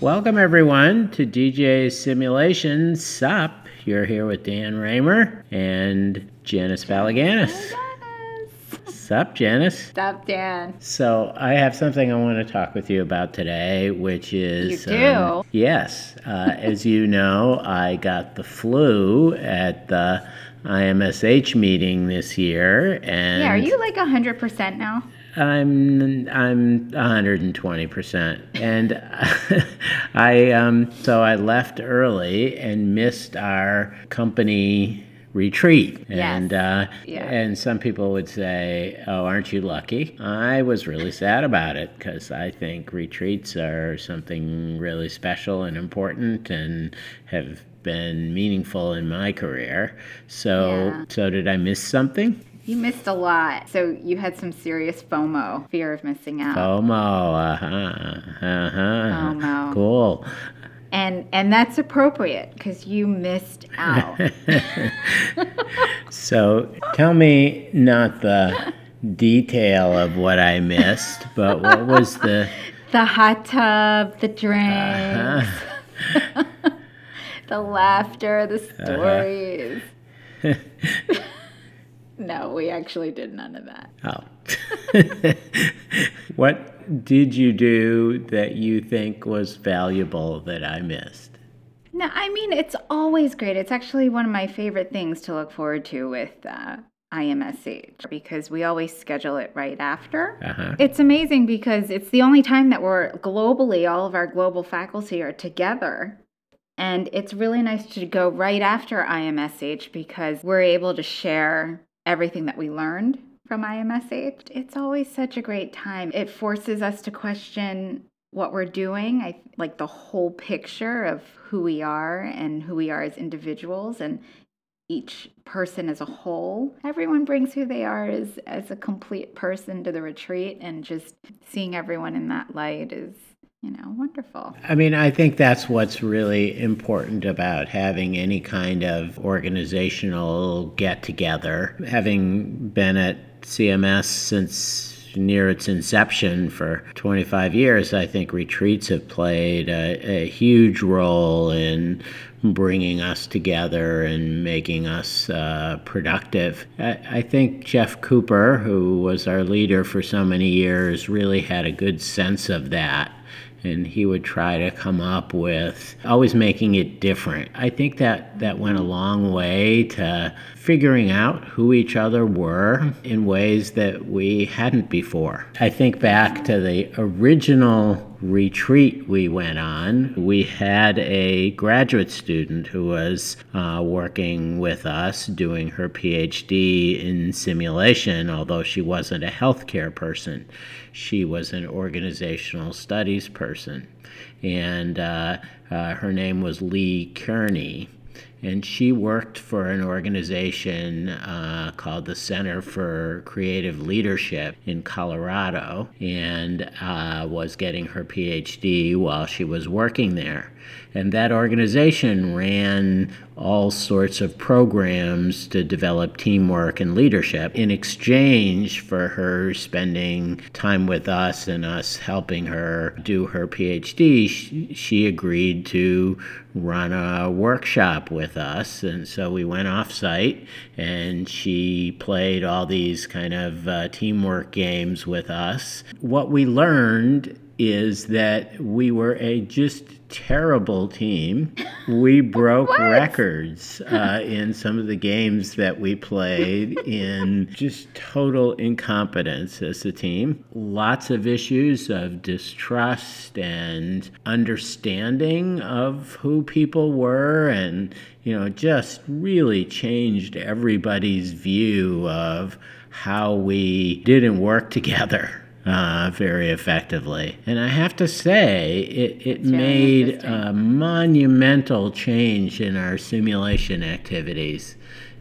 Welcome, everyone, to DJ Simulation Sup. You're here with Dan Raemer and Janice Palaganas. Sup, Janice? Sup, Dan? So, I have something I want to talk with you about today, which is. You do? Um, yes. Uh, as you know, I got the flu at the IMSH meeting this year. And Yeah, are you like 100% now? I'm I'm 120 percent, and I um, so I left early and missed our company retreat, and uh, Yeah. and some people would say, "Oh, aren't you lucky?" I was really sad about it because I think retreats are something really special and important, and have been meaningful in my career. So Yeah. so did I miss something? You missed a lot. So you had some serious FOMO, fear of missing out. FOMO, uh-huh, uh-huh. FOMO. Cool. And and that's appropriate because you missed out. So tell me not the detail of what I missed, but what was the the hot tub, the drinks, uh, the laughter, the Uh-huh. No, we actually did none of that. oh. what did you do that you think was valuable that I missed? No, I mean it's always great. It's actually one of my favorite things to look forward to with uh, IMSH because we always schedule it right after. Uh-huh. It's amazing because it's the only time that we're globally, all of our global faculty are together. And it's really nice to go right after IMSH because we're able to share everything that we learned from IMSH. It's always such a great time. It forces us to question what we're doing, I like the whole picture of who we are and who we are as individuals and each person as a whole. Everyone brings who they are as, as a complete person to the retreat, and just seeing everyone in that light is, you know, wonderful. I mean, I think that's what's really important about having any kind of organizational get together. Having been at CMS since near its inception for 25 years, I think retreats have played a, a huge role in bringing us together and making us uh, productive. I, I think Jeff Cooper, who was our leader for so many years, really had a good sense of that and he would try to come up with always making it different. I think that that went a long way to figuring out who each other were in ways that we hadn't before. I think back to the original retreat we went on. We had a graduate student who was uh, working with us doing her PhD in simulation, although she wasn't a healthcare person she was an organizational studies person. And uh, uh, her name was Lee Kearney. And she worked for an organization uh, called the Center for Creative Leadership in Colorado and uh, was getting her PhD while she was working there. And that organization ran all sorts of programs to develop teamwork and leadership in exchange for her spending time with us and us helping her do her PhD. She, agreed to run a workshop with us. And so we went off site and she played all these kind of uh, teamwork games with us. What we learned is that we were a just terrible team. We broke records uh, in some of the games that we played in just total incompetence as a team. Lots of issues of distrust and understanding of who people were and you know just really changed everybody's view of how we didn't work together uh, very effectively. And I have to say, it, it made a monumental change in our simulation activities.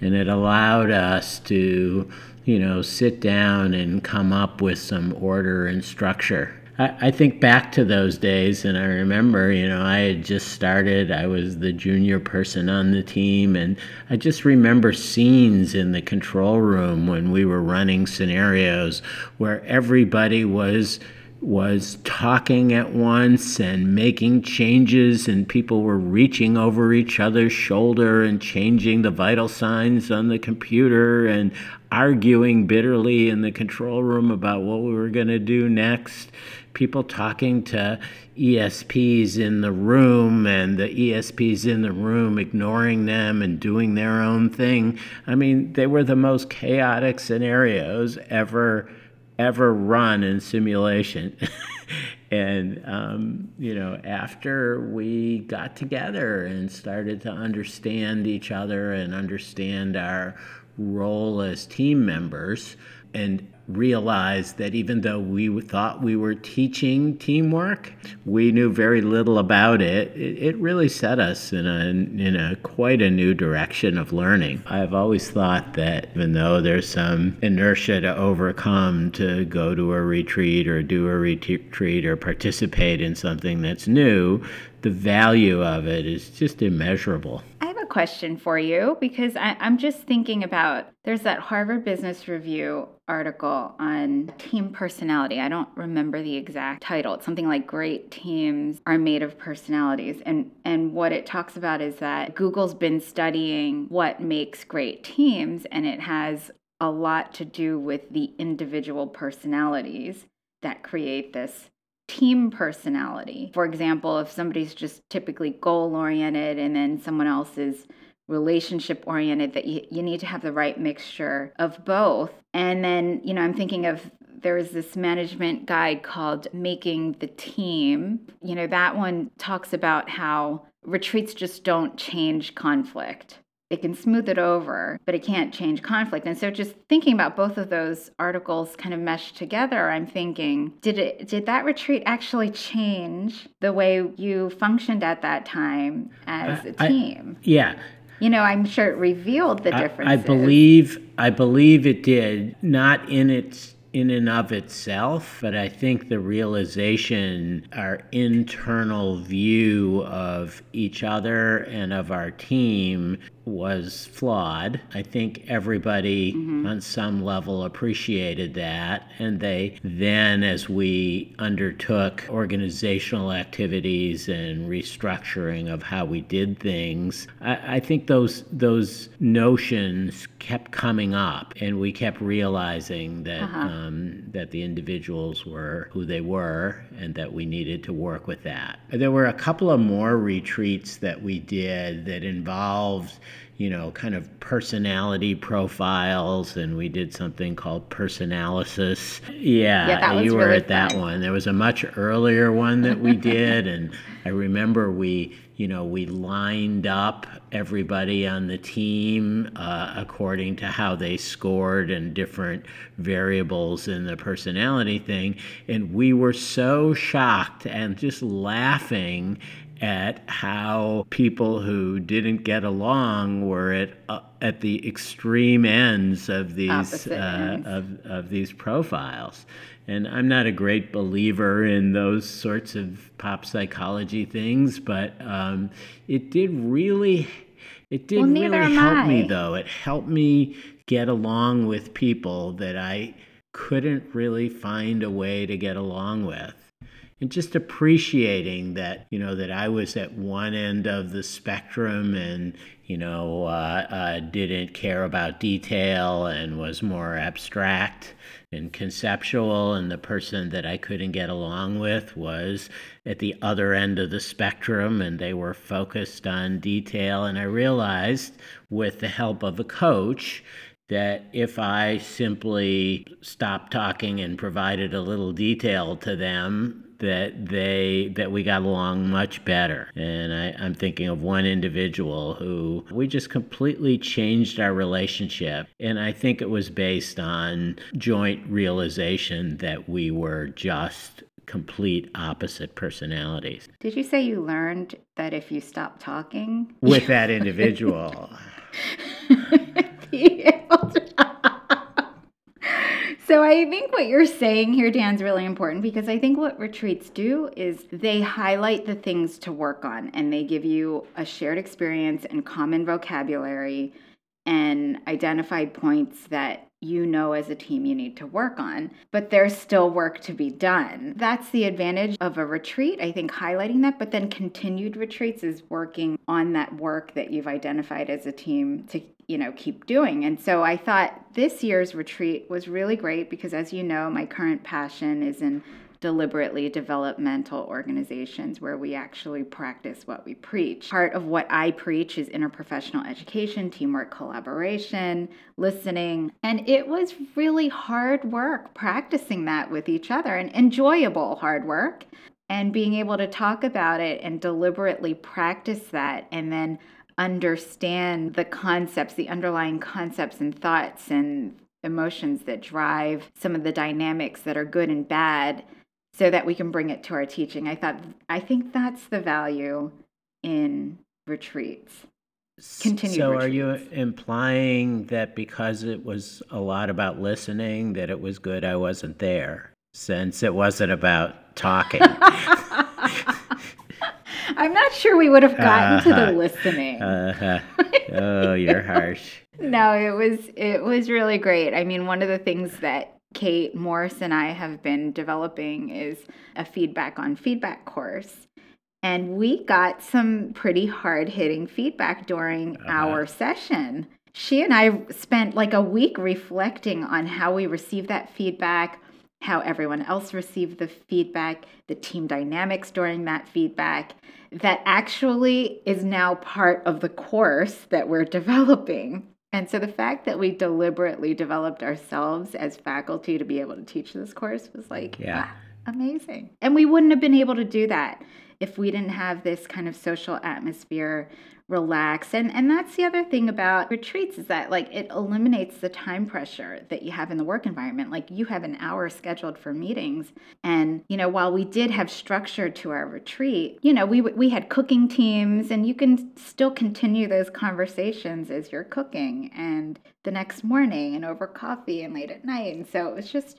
And it allowed us to, you know, sit down and come up with some order and structure. I, think back to those days, and I remember, you know, I had just started. I was the junior person on the team, and I just remember scenes in the control room when we were running scenarios where everybody was was talking at once and making changes and people were reaching over each other's shoulder and changing the vital signs on the computer and arguing bitterly in the control room about what we were going to do next people talking to ESPs in the room and the ESPs in the room ignoring them and doing their own thing. I mean, they were the most chaotic scenarios ever ever run in simulation. and um, you know, after we got together and started to understand each other and understand our role as team members, and realized that even though we thought we were teaching teamwork, we knew very little about it. It, really set us in a in a quite a new direction of learning. I've always thought that even though there's some inertia to overcome to go to a retreat or do a retreat or participate in something that's new, the value of it is just immeasurable. I question for you because I, am just thinking about there's that Harvard Business Review article on team personality. I don't remember the exact title. It's something like great teams are made of personalities. And and what it talks about is that Google's been studying what makes great teams and it has a lot to do with the individual personalities that create this team personality. For example, if somebody's just typically goal oriented and then someone else is relationship oriented, that you, you need to have the right mixture of both. And then, you know, I'm thinking of there was this management guide called Making the Team. You know, that one talks about how retreats just don't change conflict it can smooth it over, but it can't change conflict. And so just thinking about both of those articles kind of meshed together, I'm thinking, did it did that retreat actually change the way you functioned at that time as a team? I, yeah. You know, I'm sure it revealed the differences. I, I believe I believe it did, not in its in and of itself, but I think the realization, our internal view of each other and of our team was flawed. I think everybody mm-hmm. on some level appreciated that. And they then, as we undertook organizational activities and restructuring of how we did things, I, I think those those notions kept coming up, and we kept realizing that uh-huh. um, that the individuals were who they were, and that we needed to work with that. There were a couple of more retreats that we did that involved you know, kind of personality profiles, and we did something called personalysis. Yeah, yeah you were really at that one. There was a much earlier one that we did, and I remember we, you know, we lined up everybody on the team uh, according to how they scored and different variables in the personality thing, and we were so shocked and just laughing at how people who didn't get along were at uh, at the extreme ends of these uh, of of these profiles. And I'm not a great believer in those sorts of pop psychology things, but um, it did really it did well, really help me though. It helped me get along with people that I couldn't really find a way to get along with and just appreciating that you know that I was at one end of the spectrum and you know uh, uh, didn't care about detail and was more abstract and conceptual. And the person that I couldn't get along with was at the other end of the spectrum and they were focused on detail. And I realized with the help of a coach that if I simply stopped talking and provided a little detail to them, that they that we got along much better. And I, I'm thinking of one individual who we just completely changed our relationship. And I think it was based on joint realization that we were just complete opposite personalities. Did you say you learned that if you stop talking with that individual? So I think what you're saying here, Dan, is really important because I think what retreats do is they highlight the things to work on and they give you a shared experience and common vocabulary and identified points that you know as a team you need to work on, but there's still work to be done. That's the advantage of a retreat, I think, highlighting that, but then continued retreats is working on that work that you've identified as a team to you know keep doing and so i thought this year's retreat was really great because as you know my current passion is in deliberately developmental organizations where we actually practice what we preach. Part of what I preach is interprofessional education, teamwork, collaboration, listening. And it was really hard work practicing that with each other and enjoyable hard work. And being able to talk about it and deliberately practice that and then understand the concepts, the underlying concepts and thoughts and emotions that drive some of the dynamics that are good and bad so that we can bring it to our teaching. I thought I think that's the value in retreats. Continued so retreats. are you implying that because it was a lot about listening that it was good I wasn't there since it wasn't about talking? I'm not sure we would have gotten uh-huh. to the uh-huh. listening. Uh-huh. Oh, you're harsh. no, it was it was really great. I mean, one of the things that Kate Morse and I have been developing is a feedback on feedback course. And we got some pretty hard hitting feedback during uh-huh. our session. She and I spent like a week reflecting on how we received that feedback, how everyone else received the feedback, the team dynamics during that feedback, that actually is now part of the course that we're developing. And so the fact that we deliberately developed ourselves as faculty to be able to teach this course was like, yeah, amazing. And we wouldn't have been able to do that if we didn't have this kind of social atmosphere relax. And and that's the other thing about retreats is that like it eliminates the time pressure that you have in the work environment. Like you have an hour scheduled for meetings. And you know while we did have structure to our retreat you know we we had cooking teams and you can still continue those conversations as you're cooking and the next morning and over coffee and late at night. And so it was just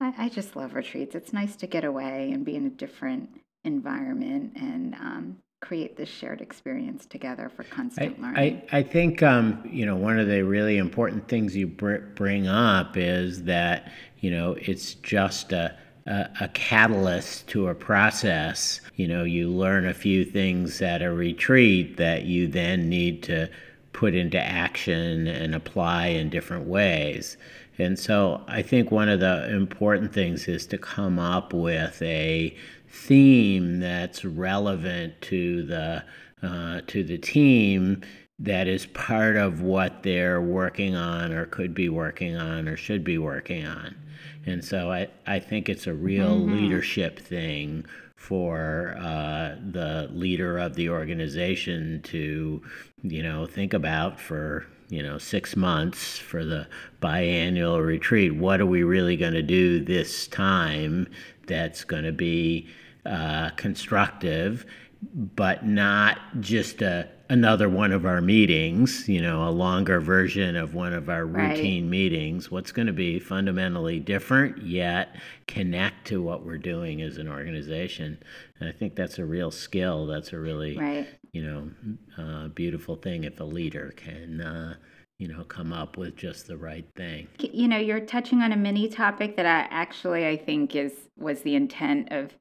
I, I just love retreats. It's nice to get away and be in a different environment. And um, create this shared experience together for constant I, learning. I, I think um, you know one of the really important things you br- bring up is that you know it's just a, a, a catalyst to a process. You know, you learn a few things at a retreat that you then need to put into action and apply in different ways. And so I think one of the important things is to come up with a theme that's relevant to the uh, to the team that is part of what they're working on or could be working on or should be working on. And so I, I think it's a real mm-hmm. leadership thing for uh, the leader of the organization to, you know, think about for, you know, six months for the biannual retreat. What are we really going to do this time that's going to be uh, constructive, but not just a, another one of our meetings, you know, a longer version of one of our routine right. meetings. What's going to be fundamentally different, yet connect to what we're doing as an organization. And I think that's a real skill. That's a really, right. you know, uh, beautiful thing if a leader can. Uh, you know, come up with just the right thing. You know, you're touching on a mini topic that I actually I think is was the intent of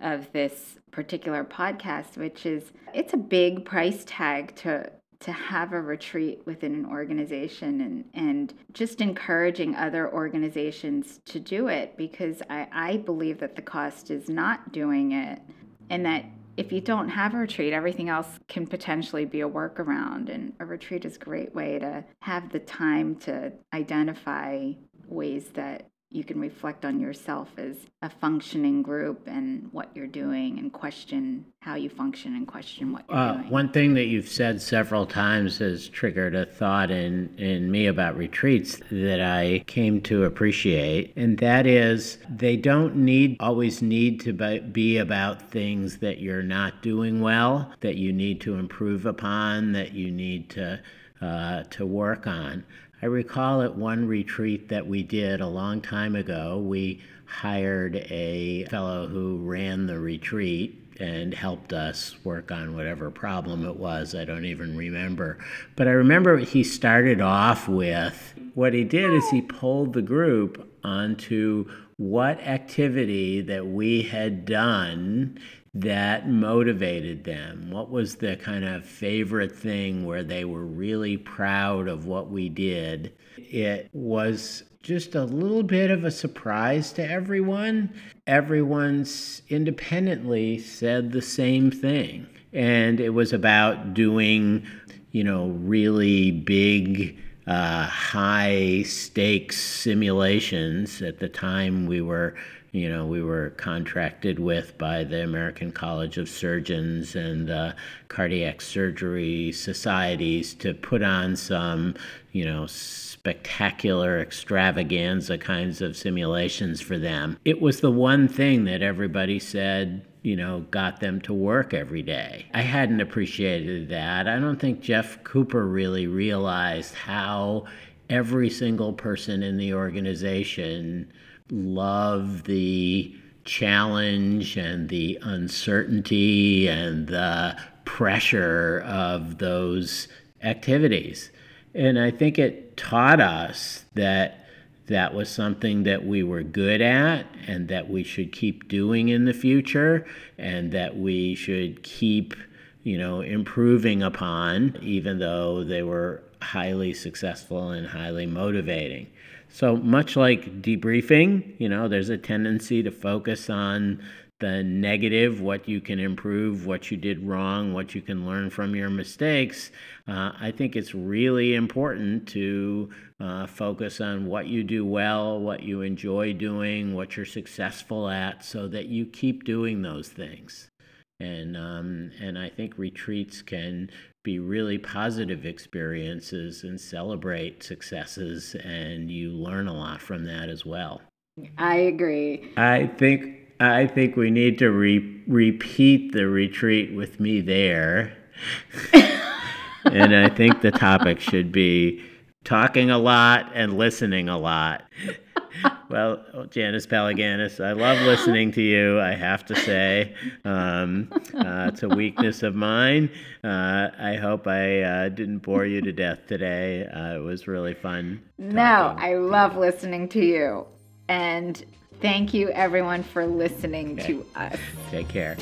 of this particular podcast, which is it's a big price tag to to have a retreat within an organization and, and just encouraging other organizations to do it because I, I believe that the cost is not doing it and that if you don't have a retreat, everything else can potentially be a workaround. And a retreat is a great way to have the time to identify ways that you can reflect on yourself as a functioning group and what you're doing and question how you function and question what you're uh, doing. One thing that you've said several times has triggered a thought in, in me about retreats that I came to appreciate, and that is they don't need always need to be about things that you're not doing well, that you need to improve upon, that you need to uh, to work on. I recall at one retreat that we did a long time ago, we hired a fellow who ran the retreat and helped us work on whatever problem it was. I don't even remember. But I remember he started off with what he did is he pulled the group onto what activity that we had done that motivated them? What was the kind of favorite thing where they were really proud of what we did? It was just a little bit of a surprise to everyone. Everyone's independently said the same thing. And it was about doing, you know, really big, uh, high stakes simulations. At the time, we were you know, we were contracted with by the American College of Surgeons and the cardiac surgery societies to put on some, you know, spectacular extravaganza kinds of simulations for them. It was the one thing that everybody said, you know, got them to work every day. I hadn't appreciated that. I don't think Jeff Cooper really realized how every single person in the organization love the challenge and the uncertainty and the pressure of those activities. And I think it taught us that that was something that we were good at and that we should keep doing in the future and that we should keep, you know, improving upon, even though they were highly successful and highly motivating. So, much like debriefing, you know, there's a tendency to focus on the negative, what you can improve, what you did wrong, what you can learn from your mistakes. Uh, I think it's really important to uh, focus on what you do well, what you enjoy doing, what you're successful at, so that you keep doing those things. And um, and I think retreats can be really positive experiences and celebrate successes, and you learn a lot from that as well. I agree. I think I think we need to re- repeat the retreat with me there. and I think the topic should be talking a lot and listening a lot well, Janice Palaganas, I love listening to you. I have to say, um, uh, it's a weakness of mine. Uh, I hope I uh, didn't bore you to death today. Uh, it was really fun. No, I love listening to you, and thank you everyone for listening okay. to us. Take care.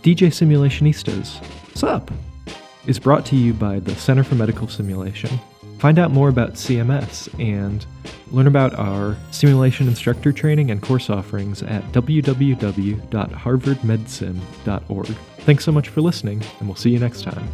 DJ Simulationistas, sup? Is brought to you by the Center for Medical Simulation Find out more about CMS and learn about our simulation instructor training and course offerings at www.harvardmedsim.org. Thanks so much for listening, and we'll see you next time.